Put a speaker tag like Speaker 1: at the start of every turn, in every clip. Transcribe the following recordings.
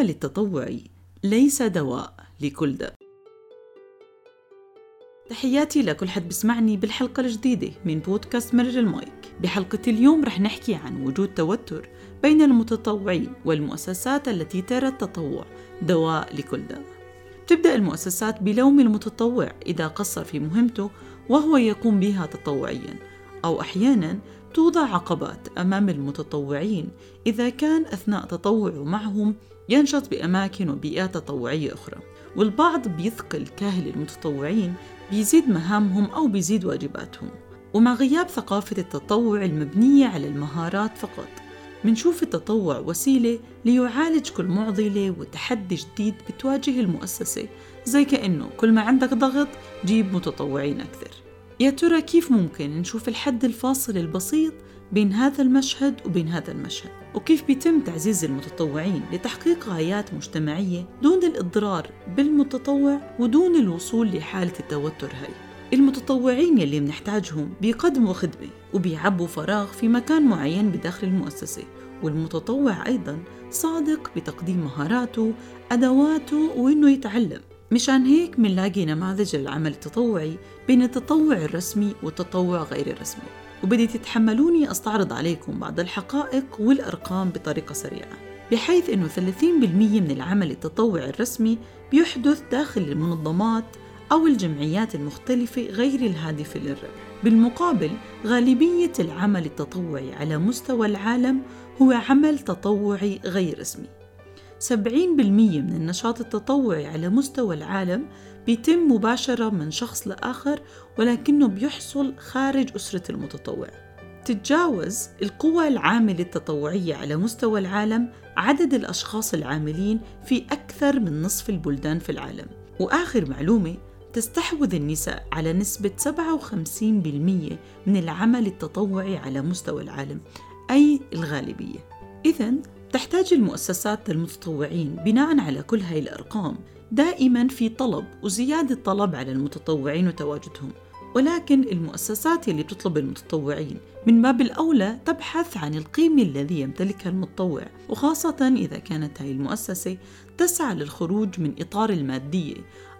Speaker 1: العمل التطوعي ليس دواء لكل داء. تحياتي لكل حد بسمعني بالحلقة الجديدة من بودكاست مرج المايك. بحلقة اليوم رح نحكي عن وجود توتر بين المتطوعين والمؤسسات التي ترى التطوع دواء لكل داء. تبدأ المؤسسات بلوم المتطوع إذا قصر في مهمته وهو يقوم بها تطوعيا أو أحيانا توضع عقبات أمام المتطوعين إذا كان أثناء تطوعه معهم ينشط بأماكن وبيئات تطوعية أخرى والبعض بيثقل كاهل المتطوعين بيزيد مهامهم أو بيزيد واجباتهم. ومع غياب ثقافة التطوع المبنية على المهارات فقط منشوف التطوع وسيلة ليعالج كل معضلة وتحدي جديد بتواجه المؤسسة زي كأنه كل ما عندك ضغط جيب متطوعين أكثر. يا ترى كيف ممكن نشوف الحد الفاصل البسيط بين هذا المشهد وبين هذا المشهد. وكيف بيتم تعزيز المتطوعين لتحقيق غايات مجتمعية دون الإضرار بالمتطوع ودون الوصول لحالة التوتر هاي؟ المتطوعين يلي بنحتاجهم بيقدموا خدمة وبيعبوا فراغ في مكان معين بداخل المؤسسة والمتطوع أيضا صادق بتقديم مهاراته أدواته وإنه يتعلم. مشان هيك منلاقي نماذج للعمل التطوعي بين التطوع الرسمي والتطوع غير الرسمي. وبدي تتحملوني أستعرض عليكم بعض الحقائق والأرقام بطريقة سريعة بحيث أنه 30% من العمل التطوعي الرسمي بيحدث داخل المنظمات أو الجمعيات المختلفة غير الهادفة للربح. بالمقابل غالبية العمل التطوعي على مستوى العالم هو عمل تطوعي غير رسمي. 70% من النشاط التطوعي على مستوى العالم بيتم مباشرة من شخص لآخر ولكنه بيحصل خارج أسرة المتطوع. تتجاوز القوى العاملة التطوعية على مستوى العالم عدد الأشخاص العاملين في أكثر من نصف البلدان في العالم. وآخر معلومة تستحوذ النساء على نسبة 57% من العمل التطوعي على مستوى العالم أي الغالبية. إذا تحتاج المؤسسات المتطوعين بناء على كل هاي الأرقام دائما في طلب وزيادة طلب على المتطوعين وتواجدهم. ولكن المؤسسات اللي بتطلب المتطوعين من باب الأولى تبحث عن القيمة الذي يمتلكها المتطوع وخاصة إذا كانت هاي المؤسسة تسعى للخروج من إطار المادية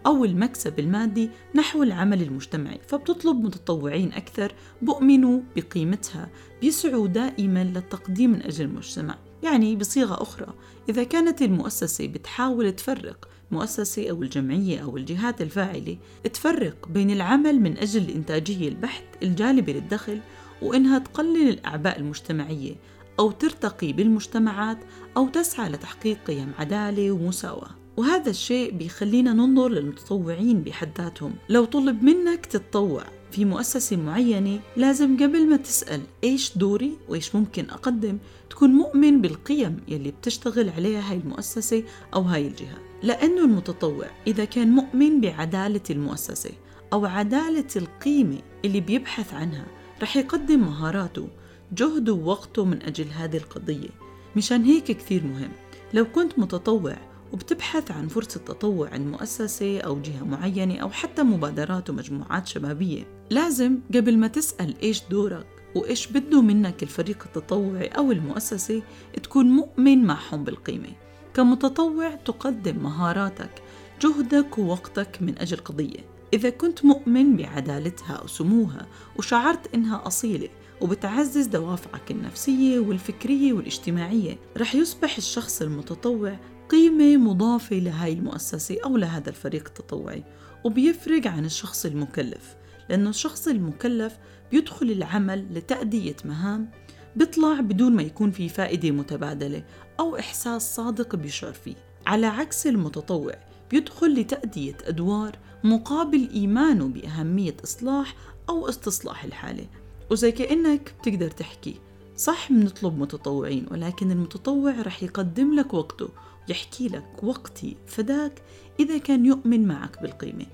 Speaker 1: أو المكسب المادي نحو العمل المجتمعي فبتطلب متطوعين أكثر بؤمنوا بقيمتها بيسعوا دائما للتقديم من أجل المجتمع. يعني بصيغة أخرى إذا كانت المؤسسة بتحاول تفرق مؤسسة أو الجمعية أو الجهات الفاعلة تفرق بين العمل من أجل الإنتاجية البحت الجالبة للدخل وإنها تقلل الأعباء المجتمعية أو ترتقي بالمجتمعات أو تسعى لتحقيق قيم عدالة ومساواة. وهذا الشيء بيخلينا ننظر للمتطوعين بحد ذاتهم. لو طلب منك تتطوع في مؤسسة معينة لازم قبل ما تسأل إيش دوري وإيش ممكن أقدم تكون مؤمن بالقيم يلي بتشتغل عليها هاي المؤسسة أو هاي الجهة. لأنه المتطوع إذا كان مؤمن بعدالة المؤسسة أو عدالة القيمة اللي بيبحث عنها رح يقدم مهاراته جهده ووقته من أجل هذه القضية. مشان هيك كثير مهم لو كنت متطوع وبتبحث عن فرصة تطوع عند مؤسسة أو جهة معينة أو حتى مبادرات ومجموعات شبابية. لازم قبل ما تسأل إيش دورك وإيش بده منك الفريق التطوعي أو المؤسسة تكون مؤمن معهم بالقيمة. كمتطوع تقدم مهاراتك جهدك ووقتك من أجل قضية. إذا كنت مؤمن بعدالتها أو سموها وشعرت إنها أصيلة وبتعزز دوافعك النفسية والفكرية والاجتماعية رح يصبح الشخص المتطوع قيمة مضافة لهاي المؤسسة أو لهذا الفريق التطوعي وبيفرق عن الشخص المكلف لأنه الشخص المكلف بيدخل العمل لتأدية مهام بيطلع بدون ما يكون في فائدة متبادلة أو إحساس صادق بيشعر فيه. على عكس المتطوع بيدخل لتأدية أدوار مقابل إيمانه بأهمية إصلاح أو استصلاح الحالة. وزي كأنك بتقدر تحكي صح بنطلب متطوعين ولكن المتطوع رح يقدم لك وقته يحكي لك وقتي فداك إذا كان يؤمن معك بالقيمة.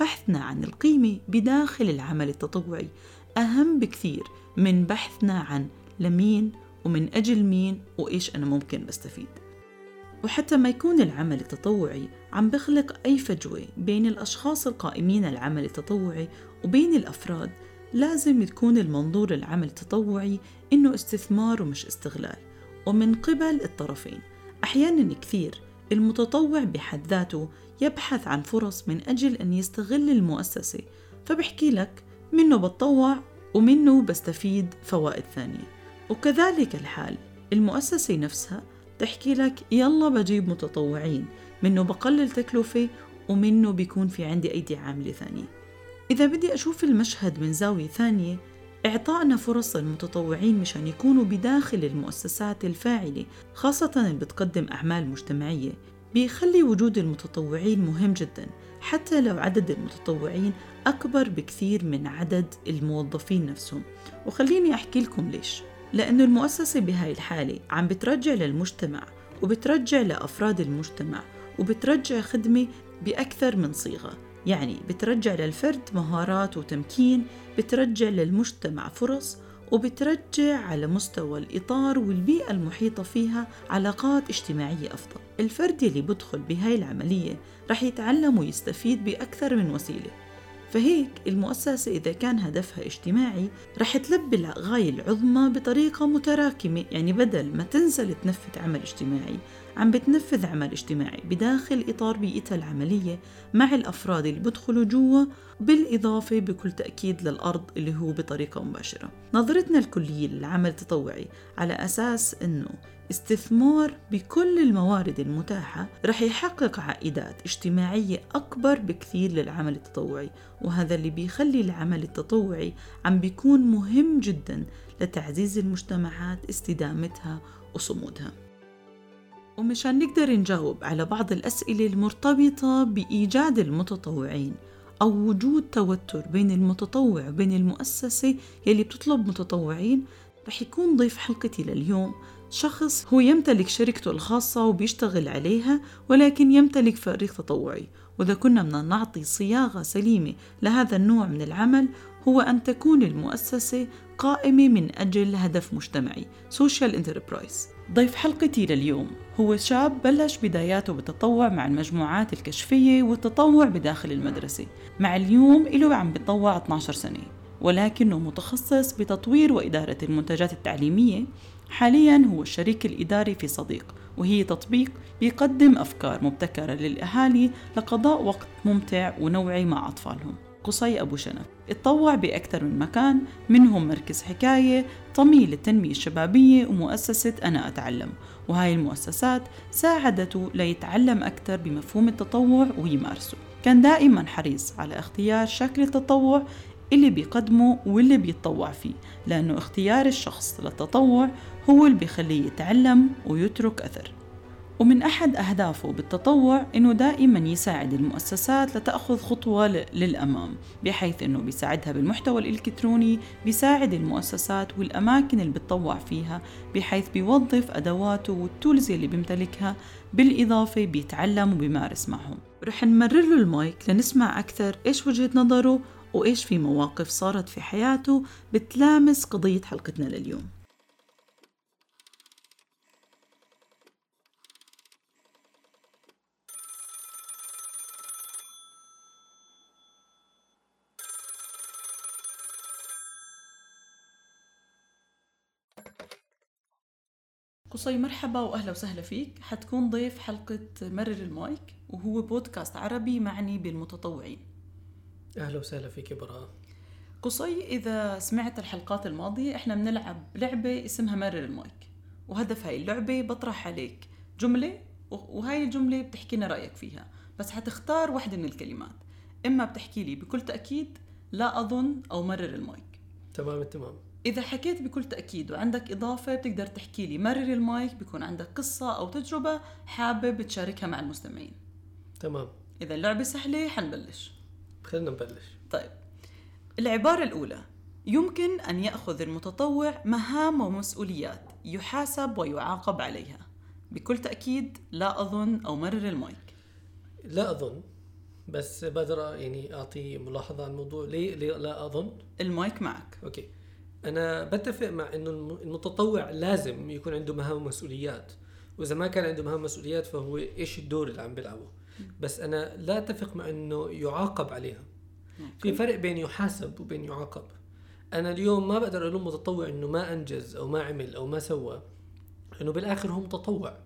Speaker 1: بحثنا عن القيمة بداخل العمل التطوعي. أهم بكثير من بحثنا عن لمين ومن أجل مين وإيش أنا ممكن بستفيد. وحتى ما يكون العمل التطوعي عم بخلق أي فجوة بين الأشخاص القائمين العمل التطوعي وبين الأفراد لازم تكون المنظور العمل التطوعي إنه استثمار ومش استغلال. ومن قبل الطرفين أحيانا كثير المتطوع بحد ذاته يبحث عن فرص من أجل أن يستغل المؤسسة فبحكي لك منه بتطوع ومنه بستفيد فوائد ثانية. وكذلك الحال المؤسسة نفسها تحكي لك يلا بجيب متطوعين منه بقلل تكلفة ومنه بيكون في عندي أيدي عاملة ثانية. إذا بدي أشوف المشهد من زاوية ثانية إعطائنا فرص للمتطوعين مشان يكونوا بداخل المؤسسات الفاعلة خاصة اللي بتقدم أعمال مجتمعية. بيخلي وجود المتطوعين مهم جدا حتى لو عدد المتطوعين أكبر بكثير من عدد الموظفين نفسهم. وخليني أحكي لكم ليش. لأنه المؤسسة بهاي الحالة عم بترجع للمجتمع وبترجع لأفراد المجتمع وبترجع خدمة بأكثر من صيغة. يعني بترجع للفرد مهارات وتمكين بترجع للمجتمع فرص وبترجع على مستوى الإطار والبيئة المحيطة فيها علاقات اجتماعية أفضل. الفرد اللي بدخل بهاي العملية رح يتعلم ويستفيد بأكثر من وسيلة. فهيك المؤسسة إذا كان هدفها اجتماعي رح تلبي الغاية العظمى بطريقة متراكمة يعني بدل ما تنزل تنفذ عمل اجتماعي عم بتنفذ عمل اجتماعي بداخل إطار بيئتها العملية مع الأفراد اللي بدخلوا جوا بالإضافة بكل تأكيد للأرض اللي هو بطريقة مباشرة. نظرتنا الكلية للعمل التطوعي على أساس أنه استثمار بكل الموارد المتاحة رح يحقق عائدات اجتماعية أكبر بكثير للعمل التطوعي وهذا اللي بيخلي العمل التطوعي عم بيكون مهم جدا لتعزيز المجتمعات استدامتها وصمودها. ومشان نقدر نجاوب على بعض الأسئلة المرتبطة بإيجاد المتطوعين أو وجود توتر بين المتطوع وبين المؤسسة يلي بتطلب متطوعين رح يكون ضيف حلقتي لليوم شخص هو يمتلك شركته الخاصة وبيشتغل عليها ولكن يمتلك فريق تطوعي. وإذا كنا بدنا نعطي صياغة سليمة لهذا النوع من العمل هو أن تكون المؤسسة قائمة من أجل هدف مجتمعي Social Enterprise. ضيف حلقتي لليوم. هو شاب بلش بداياته بالتطوع مع المجموعات الكشفية والتطوع بداخل المدرسة. مع اليوم إله عم بتطوع 12 سنة. ولكنه متخصص بتطوير وإدارة المنتجات التعليمية. حاليا هو الشريك الإداري في صديق وهي تطبيق بيقدم أفكار مبتكرة للأهالي لقضاء وقت ممتع ونوعي مع أطفالهم. قصي أبو شنف. اتطوع بأكثر من مكان منهم مركز حكاية طمي للتنمية الشبابية ومؤسسة أنا أتعلم. وهاي المؤسسات ساعدته ليتعلم أكثر بمفهوم التطوع ويمارسه كان دائما حريص على اختيار شكل التطوع اللي بيقدمه واللي بيتطوع فيه لأنه اختيار الشخص للتطوع هو اللي بيخليه يتعلم ويترك أثر. ومن أحد أهدافه بالتطوع إنه دائما يساعد المؤسسات لتأخذ خطوة للأمام بحيث إنه بيساعدها بالمحتوى الإلكتروني بيساعد المؤسسات والأماكن اللي بتطوع فيها بحيث بيوظف أدواته والتولز اللي بيمتلكها بالإضافة بيتعلم وبيمارس معهم. رح نمرر له المايك لنسمع أكثر إيش وجهة نظره وإيش في مواقف صارت في حياته بتلامس قضية حلقتنا لليوم. قصي مرحبا وأهلا وسهلا فيك. حتكون ضيف حلقة مرر المايك وهو بودكاست عربي معني بالمتطوعين.
Speaker 2: أهلا وسهلا فيك براء
Speaker 1: قصي إذا سمعت الحلقات الماضية إحنا بنلعب لعبة اسمها مرر المايك وهدف هاي اللعبة بطرح عليك جملة وهاي الجملة بتحكي لنا رأيك فيها بس حتختار واحدة من الكلمات. إما بتحكي لي بكل تأكيد لا أظن أو مرر المايك.
Speaker 2: تمام التمام
Speaker 1: إذا حكيت بكل تأكيد وعندك إضافة بتقدر تحكي لي. مرر المايك بيكون عندك قصة أو تجربة حابب تشاركها مع المستمعين.
Speaker 2: تمام.
Speaker 1: إذا اللعبة سهلة حنبلش.
Speaker 2: خلينا نبلش.
Speaker 1: طيب. العبارة الأولى. يمكن أن يأخذ المتطوع مهام ومسؤوليات يحاسب ويعاقب عليها. بكل تأكيد لا أظن أو مرر المايك.
Speaker 2: لا أظن بس بقدر يعني أعطي ملاحظة عن الموضوع. ليه, ليه لا أظن؟
Speaker 1: المايك معك.
Speaker 2: okay. أنا بتفق مع إنه المتطوع لازم يكون عنده مهام ومسؤوليات. وإذا ما كان عنده مهام ومسؤوليات فهو إيش الدور اللي عم بيلعبه. بس أنا لا أتفق مع إنه يعاقب عليها. في فرق بين يحاسب وبين يعاقب. أنا اليوم ما بقدر الوم متطوع إنه ما أنجز أو ما عمل أو ما سوى. انه بالآخر هو متطوع.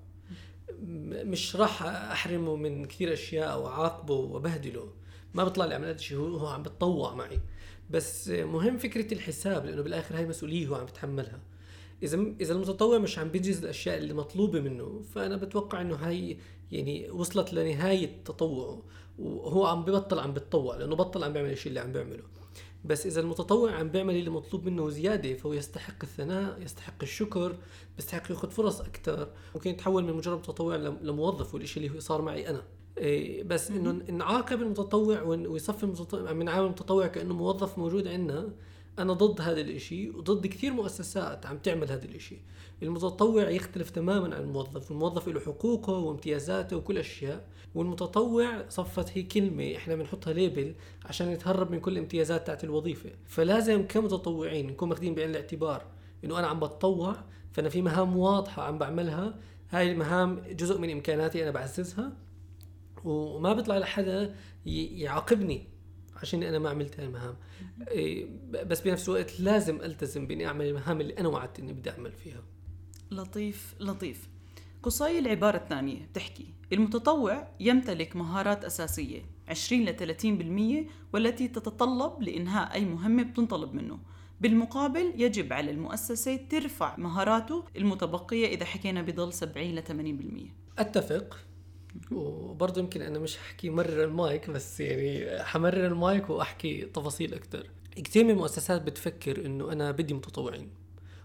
Speaker 2: مش راح أحرمه من كثير أشياء أو اعاقبه وأبهدله. ما بطلع لي الشيء هو, هو عم بتطوع معي. بس مهم فكرة الحساب لأنه بالآخر هاي مسؤولية هو عم بتحملها إذا إذا المتطوع مش عم بينجز الأشياء اللي مطلوبة منه فأنا بتوقع إنه هاي يعني وصلت لنهاية تطوعه. وهو عم ببطل عم بتطوع لأنه بطل عم بيعمل الشيء اللي عم بيعمله. بس إذا المتطوع عم بيعمل اللي مطلوب منه زيادة فهو يستحق الثناء يستحق الشكر بيستحق ياخذ فرص أكثر ممكن يتحول من مجرد متطوع لموظف والشيء اللي صار معي أنا. بس إنه نعاقب المتطوع ويصفي المتطوع عم نعامل المتطوع كأنه موظف موجود عندنا أنا ضد هذا الإشي وضد كثير مؤسسات عم تعمل هذا الإشي. المتطوع يختلف تماما عن الموظف الموظف له حقوقه وامتيازاته وكل أشياء والمتطوع صفت هي كلمة إحنا بنحطها ليبل عشان نتهرب من كل الامتيازات تاعت الوظيفة. فلازم كمتطوعين نكون ماخذين بعين الاعتبار إنه أنا عم بتطوع فأنا في مهام واضحة عم بعملها هاي المهام جزء من إمكاناتي أنا بعززها. وما بيطلع لحدا يعاقبني عشان أنا ما عملت هاي المهام. إيه، بس بنفس الوقت لازم ألتزم بإني أعمل المهام اللي أنا وعدت إني بدي أعمل فيها.
Speaker 1: لطيف لطيف. قصي العبارة الثانية بتحكي المتطوع يمتلك مهارات أساسية 20 ل 30% والتي تتطلب لإنهاء أي مهمة بتنطلب منه. بالمقابل يجب على المؤسسة ترفع مهاراته المتبقية إذا حكينا بضل 70 ل
Speaker 2: 80% أتفق. وبرضه يمكن أنا مش حكي مرر المايك بس يعني حمرر المايك وأحكي تفاصيل أكثر كثير من المؤسسات بتفكر إنه أنا بدي متطوعين.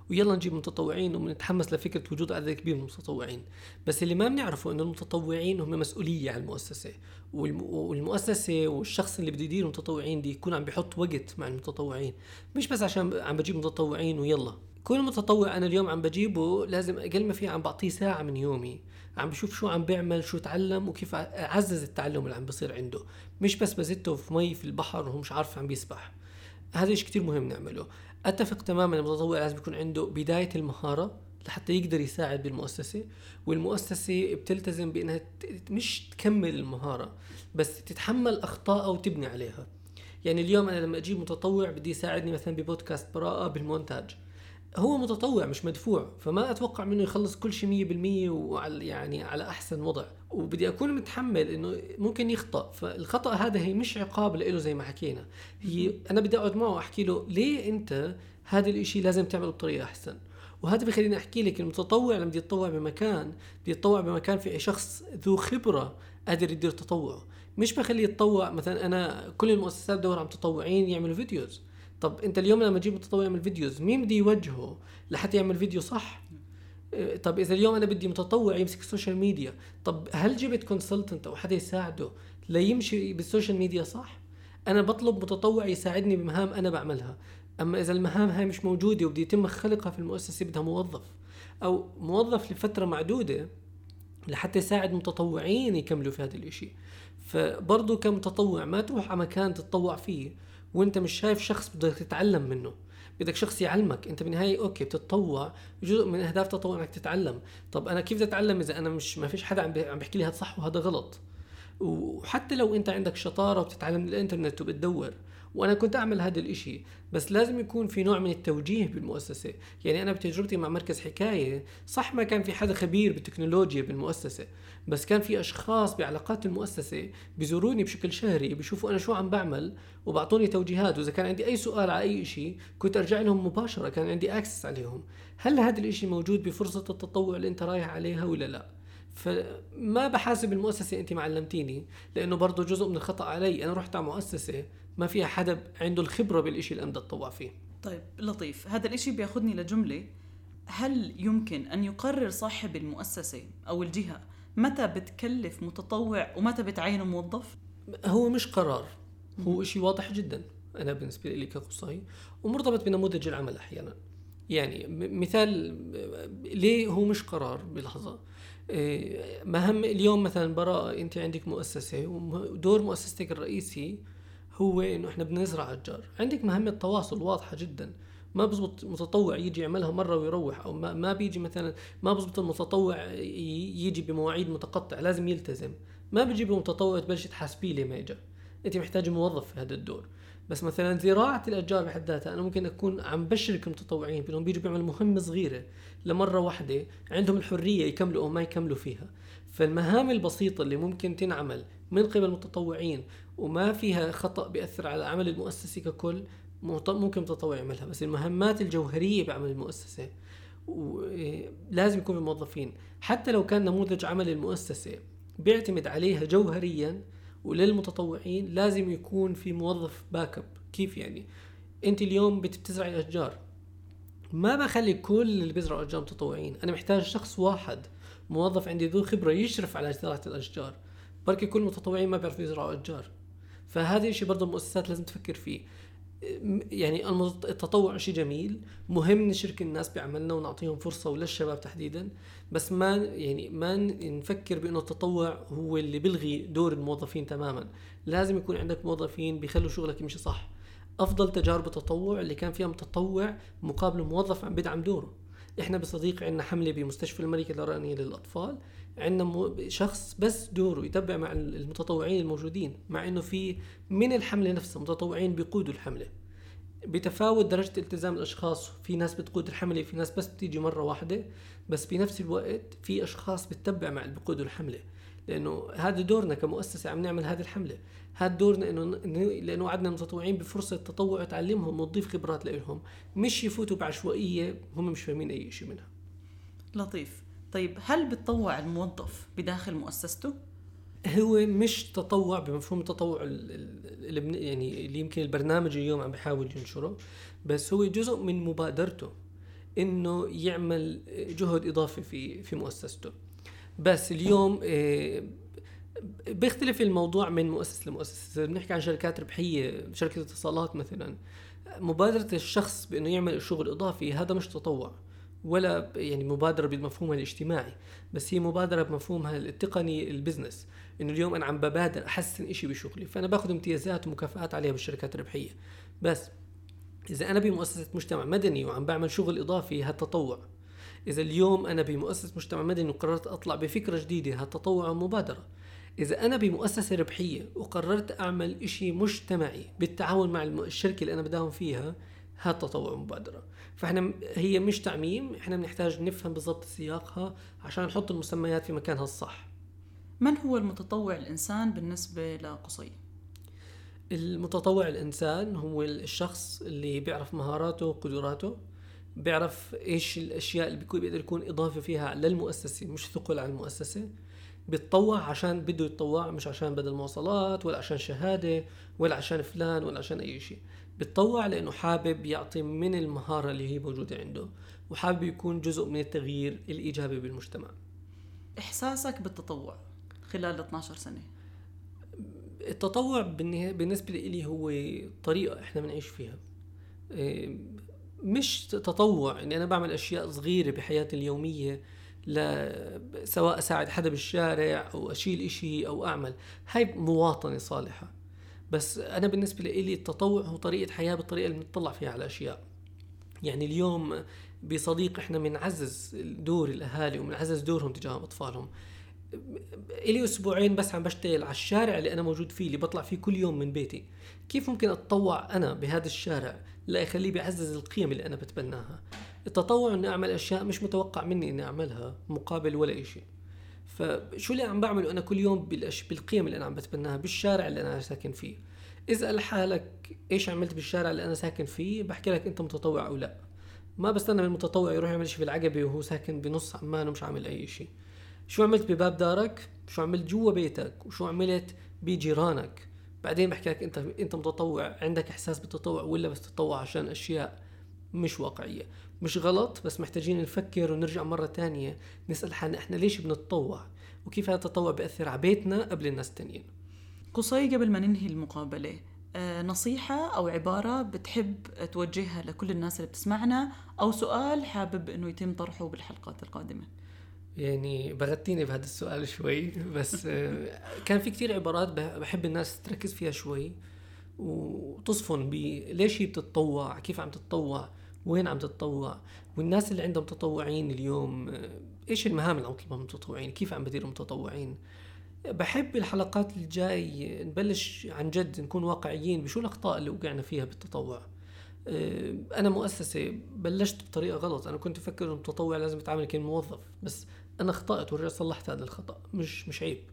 Speaker 2: ويلا نجيب متطوعين وبنتحمس لفكرة وجود عدد كبير من المتطوعين. بس اللي ما بنعرفه إنه المتطوعين هم مسؤولية على المؤسسة. والمؤسسة والشخص اللي بده يدير المتطوعين دي يكون عم بيحط وقت مع المتطوعين. مش بس عشان عم بجيب متطوعين ويلا. كل متطوع أنا اليوم عم بجيبه لازم أقل ما في عم بعطيه ساعة من يومي. عم بشوف شو عم بيعمل شو تعلم وكيف أعزز التعلم اللي عم بصير عنده. مش بس بزته في مي في البحر وهو مش عارف عم بيسبح. هذا شيء كثير مهم نعمله. أتفق تماما المتطوع لازم يكون عنده بداية المهارة لحتى يقدر يساعد بالمؤسسة. والمؤسسة بتلتزم بإنها مش تكمل المهارة بس تتحمل اخطائها وتبني عليها. يعني اليوم أنا لما أجيب متطوع بدي يساعدني مثلا ببودكاست براءة بالمونتاج. هو متطوع مش مدفوع. فما أتوقع منه يخلص كل شيء 100% وعلى يعني على أحسن وضع. وبدي أكون متحمل إنه ممكن يخطأ. فالخطأ هذا هي مش عقاب له زي ما حكينا. هي أنا بدي أقعد معه وأحكي له ليه أنت هذا الإشي لازم تعمله بطريقة أحسن؟ وهذا بخليني أحكي لك المتطوع لما بده يتطوع بمكان بده يتطوع بمكان في شخص ذو خبرة قادر يدير تطوعه. مش بخليه يتطوع مثلا أنا كل المؤسسات بدور على متطوعين يعملوا videos. طب انت اليوم لما تجيب متطوع يعمل videos مين بدي يوجهه لحتى يعمل فيديو صح؟ إيه، طب إذا اليوم أنا بدي متطوع يمسك ال social media طب هل جبت consultant أو حدا يساعده ليمشي بال social media صح؟ أنا بطلب متطوع يساعدني بمهام أنا بعملها. أما إذا المهام هاي مش موجودة وبدي يتم خلقها في المؤسسة بدها موظف. أو موظف لفترة معدودة لحتى يساعد متطوعين يكملوا في هذا الإشي. فبرضه كمتطوع ما تروح على مكان تتطوع فيه. وانت مش شايف شخص بدك تتعلم منه. بدك شخص يعلمك. انت بالنهاية أوكي بتتطوع. جزء من أهداف التطوع إنك تتعلم. طب أنا كيف بدي أتعلم إذا أنا مش ما فيش حدا عم بيحكي لي هذا صح وهذا غلط؟ وحتى لو انت عندك شطارة وبتتعلم الانترنت وبتدور وأنا كنت أعمل هذا الإشي بس لازم يكون في نوع من التوجيه بالمؤسسة. يعني أنا بتجربتي مع مركز حكاية صح ما كان في حدا خبير بالتكنولوجيا بالمؤسسة بس كان في أشخاص بعلاقات المؤسسة بيزوروني بشكل شهري بيشوفوا أنا شو عم بعمل وبعطوني توجيهات. وإذا كان عندي أي سؤال على أي شيء كنت أرجع لهم مباشرة كان عندي اكسس عليهم. هل هذا الإشي موجود بفرصة التطوع اللي أنت رايح عليها ولا لا؟ فما بحاسب المؤسسة أنت معلمتيني لأنه برضه جزء من الخطأ علي. أنا رحت على مؤسسة ما فيها حدا عنده الخبرة بالإشي اللي أنا بدي أتطوع فيه.
Speaker 1: طيب لطيف. هذا الإشي بياخذني لجملة. هل يمكن أن يقرر صاحب المؤسسة أو الجهة متى بتكلف متطوع ومتى بتعينه موظف؟
Speaker 2: هو مش قرار. هو إشي واضح جدا. أنا بالنسبة لي كقصاي ومرتبط بنموذج العمل أحيانا. يعني مثال ليه هو مش قرار؟ بلحظة. مهم اليوم مثلا براءة أنت عندك مؤسسة ودور مؤسستك الرئيسي هو إنه إحنا بنزرع أشجار. عندك مهمة تواصل واضحة جدا. ما بزبط متطوع يجي يعملها مرة ويروح أو ما, ما بيجي مثلا ما بزبط المتطوع يجي بمواعيد متقطعة لازم يلتزم. ما بيجيب المتطوع تبلش تحاسبيه ليه ما اجى أنت محتاج موظف في هذا الدور. بس مثلا زراعة الأشجار بحد ذاتها أنا ممكن أكون عم بشرك المتطوعين بأنهم بيجوا بيعملوا مهمة صغيرة لمرة واحدة عندهم الحرية يكملوا أو ما يكملوا فيها. فالمهام البسيطة اللي ممكن تنعمل من قبل المتطوعين وما فيها خطأ بيأثر على عمل المؤسسة ككل ممكن متطوع يعملها. بس المهمات الجوهرية بعمل المؤسسة لازم يكون الموظفين حتى لو كان نموذج عمل المؤسسة بيعتمد عليها جوهريا وللمتطوعين لازم يكون في موظف backup كيف يعني؟ انت اليوم بتزرعي أشجار. ما بخلي كل اللي بيزرعوا أشجار متطوعين. أنا محتاج شخص واحد موظف عندي ذو خبرة يشرف على زراعة الأشجار. بركي كل المتطوعين ما بيعرفوا يزرعوا أشجار. فهذا الشيء برضه المؤسسات لازم تفكر فيه. يعني التطوع شيء جميل مهم نشرك الناس بعملنا ونعطيهم فرصة وللشباب تحديدا بس ما يعني ما نفكر بأنه التطوع هو اللي بيلغي دور الموظفين تماما. لازم يكون عندك موظفين بيخلوا شغلك يمشي صح. أفضل تجارب التطوع اللي كان فيها متطوع مقابل موظف عم بدعم دوره. إحنا بصديق عندنا حملة بمستشفى الملكه الإيرانية للأطفال عندنا شخص بس دوره يتبع مع المتطوعين الموجودين مع إنه في من الحملة نفسها متطوعين بيقودوا الحملة. بتفاوت درجة التزام الأشخاص في ناس بتقود الحملة في ناس بس بتيجي مرة واحدة. بس بنفس الوقت في أشخاص بتتبع مع اللي بيقودوا الحملة لأنه هذا دورنا كمؤسسة عم نعمل هذه الحملة. هذا دورنا إنه لأنه عندنا متطوعين بفرصة تطوع تعلمهم وتضيف خبرات لهم مش يفوتوا بعشوائية هم مش فاهمين أي شيء منها.
Speaker 1: لطيف. طيب هل بتطوع الموظف بداخل مؤسسته؟
Speaker 2: هو مش تطوع بمفهوم التطوع اللي يعني اللي يمكن البرنامج اليوم عم بيحاول ينشره بس هو جزء من مبادرته. إنه يعمل جهد إضافي في في مؤسسته. بس اليوم آه، بيختلف الموضوع من مؤسسة لمؤسسة. بنحكي عن شركات ربحية شركة اتصالات مثلا مبادرة الشخص بإنه يعمل شغل إضافي هذا مش تطوع ولا يعني مبادرة بمفهومها الاجتماعي بس هي مبادرة بمفهومها التقني البزنس. إنه اليوم أنا عم ببادر أحسن إشي بشغلي فأنا باخذ امتيازات ومكافآت عليها بالشركات الربحية. بس إذا أنا بمؤسسة مجتمع مدني وعم بعمل شغل إضافي هالتطوع. إذا اليوم أنا بمؤسسة مجتمع مدني وقررت أطلع بفكرة جديدة هالتطوع مبادرة. إذا أنا بمؤسسة ربحية وقررت أعمل إشي مجتمعي بالتعاون مع الشركة اللي أنا بداوم فيها هذا تطوع مبادرة. فإحنا هي مش تعميم إحنا بنحتاج نفهم بالضبط سياقها عشان نحط المسميات في مكانها الصح.
Speaker 1: من هو المتطوع الإنسان بالنسبة لقصي؟
Speaker 2: المتطوع الإنسان هو الشخص اللي بيعرف مهاراته وقدراته بيعرف إيش الأشياء اللي بيكون بيقدر يكون اضافه فيها للمؤسسة مش ثقل على المؤسسة. بيتطوع عشان بده يتطوع مش عشان بدل مواصلات ولا عشان شهادة ولا عشان فلان ولا عشان أي شيء. بيتطوع لأنه حابب يعطي من المهارة اللي هي موجودة عنده وحابب يكون جزء من التغيير الإيجابي بالمجتمع.
Speaker 1: إحساسك بالتطوع خلال 12 سنة؟
Speaker 2: التطوع بالنسبة لي هو طريقة إحنا بنعيش فيها. مش تطوع إني أنا بعمل أشياء صغيرة بحياتي اليومية ل سواء أساعد حدا بالشارع أو أشيل إشي أو أعمل. هاي مواطنة صالحة. بس أنا بالنسبة لي التطوع هو طريقة حياة بالطريقة اللي بنطلع فيها على الاشياء يعني اليوم بصديق إحنا بنعزز دور الأهالي وبنعزز دورهم تجاه أطفالهم. إلي أسبوعين بس عم بشتغل على الشارع اللي أنا موجود فيه اللي بطلع فيه كل يوم من بيتي. كيف ممكن أتطوع أنا بهذا الشارع لا يخليه بيعزز القيم اللي أنا بتبناها؟ التطوع إني أعمل أشياء مش متوقع مني إني أعملها مقابل ولا شيء فشو اللي عم بعمله أنا كل يوم بالأش... بالقيم اللي أنا عم بتبناها بالشارع اللي أنا ساكن فيه؟ اسأل حالك إيش عملت بالشارع اللي أنا ساكن فيه بحكي لك أنت متطوع أو لا. ما بستنى من المتطوع يروح يعمل شيء في العقبه وهو ساكن بنص عمان ومش عامل أي شيء شو عملت بباب دارك؟ شو عملت جوا بيتك؟ وشو عملت بجيرانك؟ بعدين بحكي لك انت انت متطوع عندك احساس بالتطوع ولا بس تطوع عشان أشياء مش واقعية؟ مش غلط بس محتاجين نفكر ونرجع مرة تانية نسأل حالنا إحنا ليش بنتطوع؟ وكيف هذا التطوع بيأثر على بيتنا قبل الناس التانيين؟
Speaker 1: قصي قبل ما ننهي المقابلة آه، نصيحة أو عبارة بتحب توجهها لكل الناس اللي بتسمعنا أو سؤال حابب أنه يتم طرحه بالحلقات القادمة؟
Speaker 2: يعني بغتيني بهذا السؤال شوي بس آه، كان في كتير عبارات بحب الناس تركز فيها شوي وتصفن ب ليش هي بتتطوع؟ كيف عم تتطوع؟ وين عم تتطوع؟ والناس اللي عندهم متطوعين اليوم آه، إيش المهام اللي عم تطلبها من المتطوعين كيف عم بديروا متطوعين؟ بحب الحلقات الجاي نبلش عن جد نكون واقعيين بشو الأخطاء اللي وقعنا فيها بالتطوع. آه، أنا مؤسسة بلشت بطريقة غلط أنا كنت أفكر إنه المتطوع لازم يتعامل كموظف بس أنا أخطأت ورجعت صلحت هذا الخطأ مش مش عيب.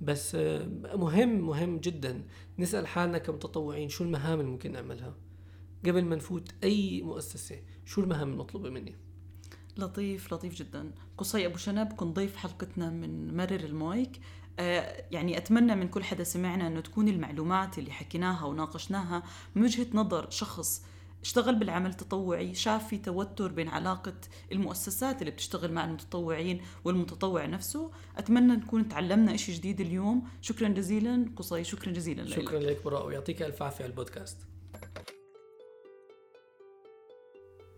Speaker 2: بس آه، مهم مهم جدا نسأل حالنا كمتطوعين شو المهام اللي ممكن نعملها. قبل ما نفوت أي مؤسسة شو المهام المطلوبة مني؟
Speaker 1: لطيف لطيف جدا. قصي أبو شنب كن ضيف حلقتنا من مرر المايك. آه، يعني أتمنى من كل حدا سمعنا أنه تكون المعلومات اللي حكيناها وناقشناها من وجهة نظر شخص اشتغل بالعمل التطوعي شاف في توتر بين علاقة المؤسسات اللي بتشتغل مع المتطوعين والمتطوع نفسه. أتمنى نكون تعلمنا إشي جديد اليوم. شكرا جزيلا. قصي شكرا جزيلا
Speaker 2: لك. شكرا لك براء ويعطيك ألف عافية على البودكاست.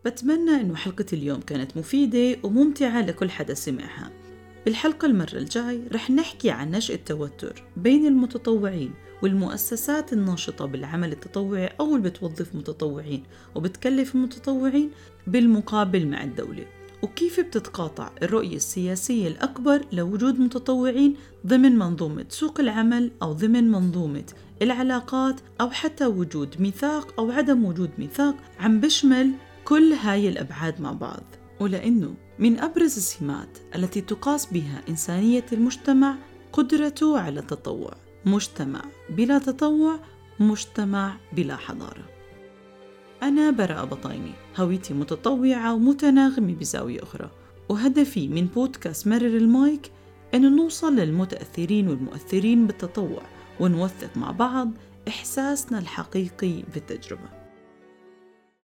Speaker 1: بتمنى إنه حلقة اليوم كانت مفيدة وممتعة لكل حدا سمعها. بالحلقة المرة الجاي رح نحكي عن نشأ التوتر بين المتطوعين والمؤسسات الناشطة بالعمل التطوعي أو اللي بتوظف متطوعين وبتكلف المتطوعين بالمقابل مع الدولة. وكيف بتتقاطع الرؤية السياسية الأكبر لوجود متطوعين ضمن منظومة سوق العمل أو ضمن منظومة العلاقات أو حتى وجود ميثاق أو عدم وجود ميثاق عم بشمل كل هاي الأبعاد مع بعض. ولأنه من أبرز السمات التي تقاس بها إنسانية المجتمع قدرته على التطوع. مجتمع بلا تطوع مجتمع بلا حضارة. أنا براءة بطايني هويتي متطوعة ومتناغمة بزاوية أخرى. وهدفي من بودكاست مرر المايك أنه نوصل للمتأثرين والمؤثرين بالتطوع ونوثق مع بعض إحساسنا الحقيقي بالتجربة.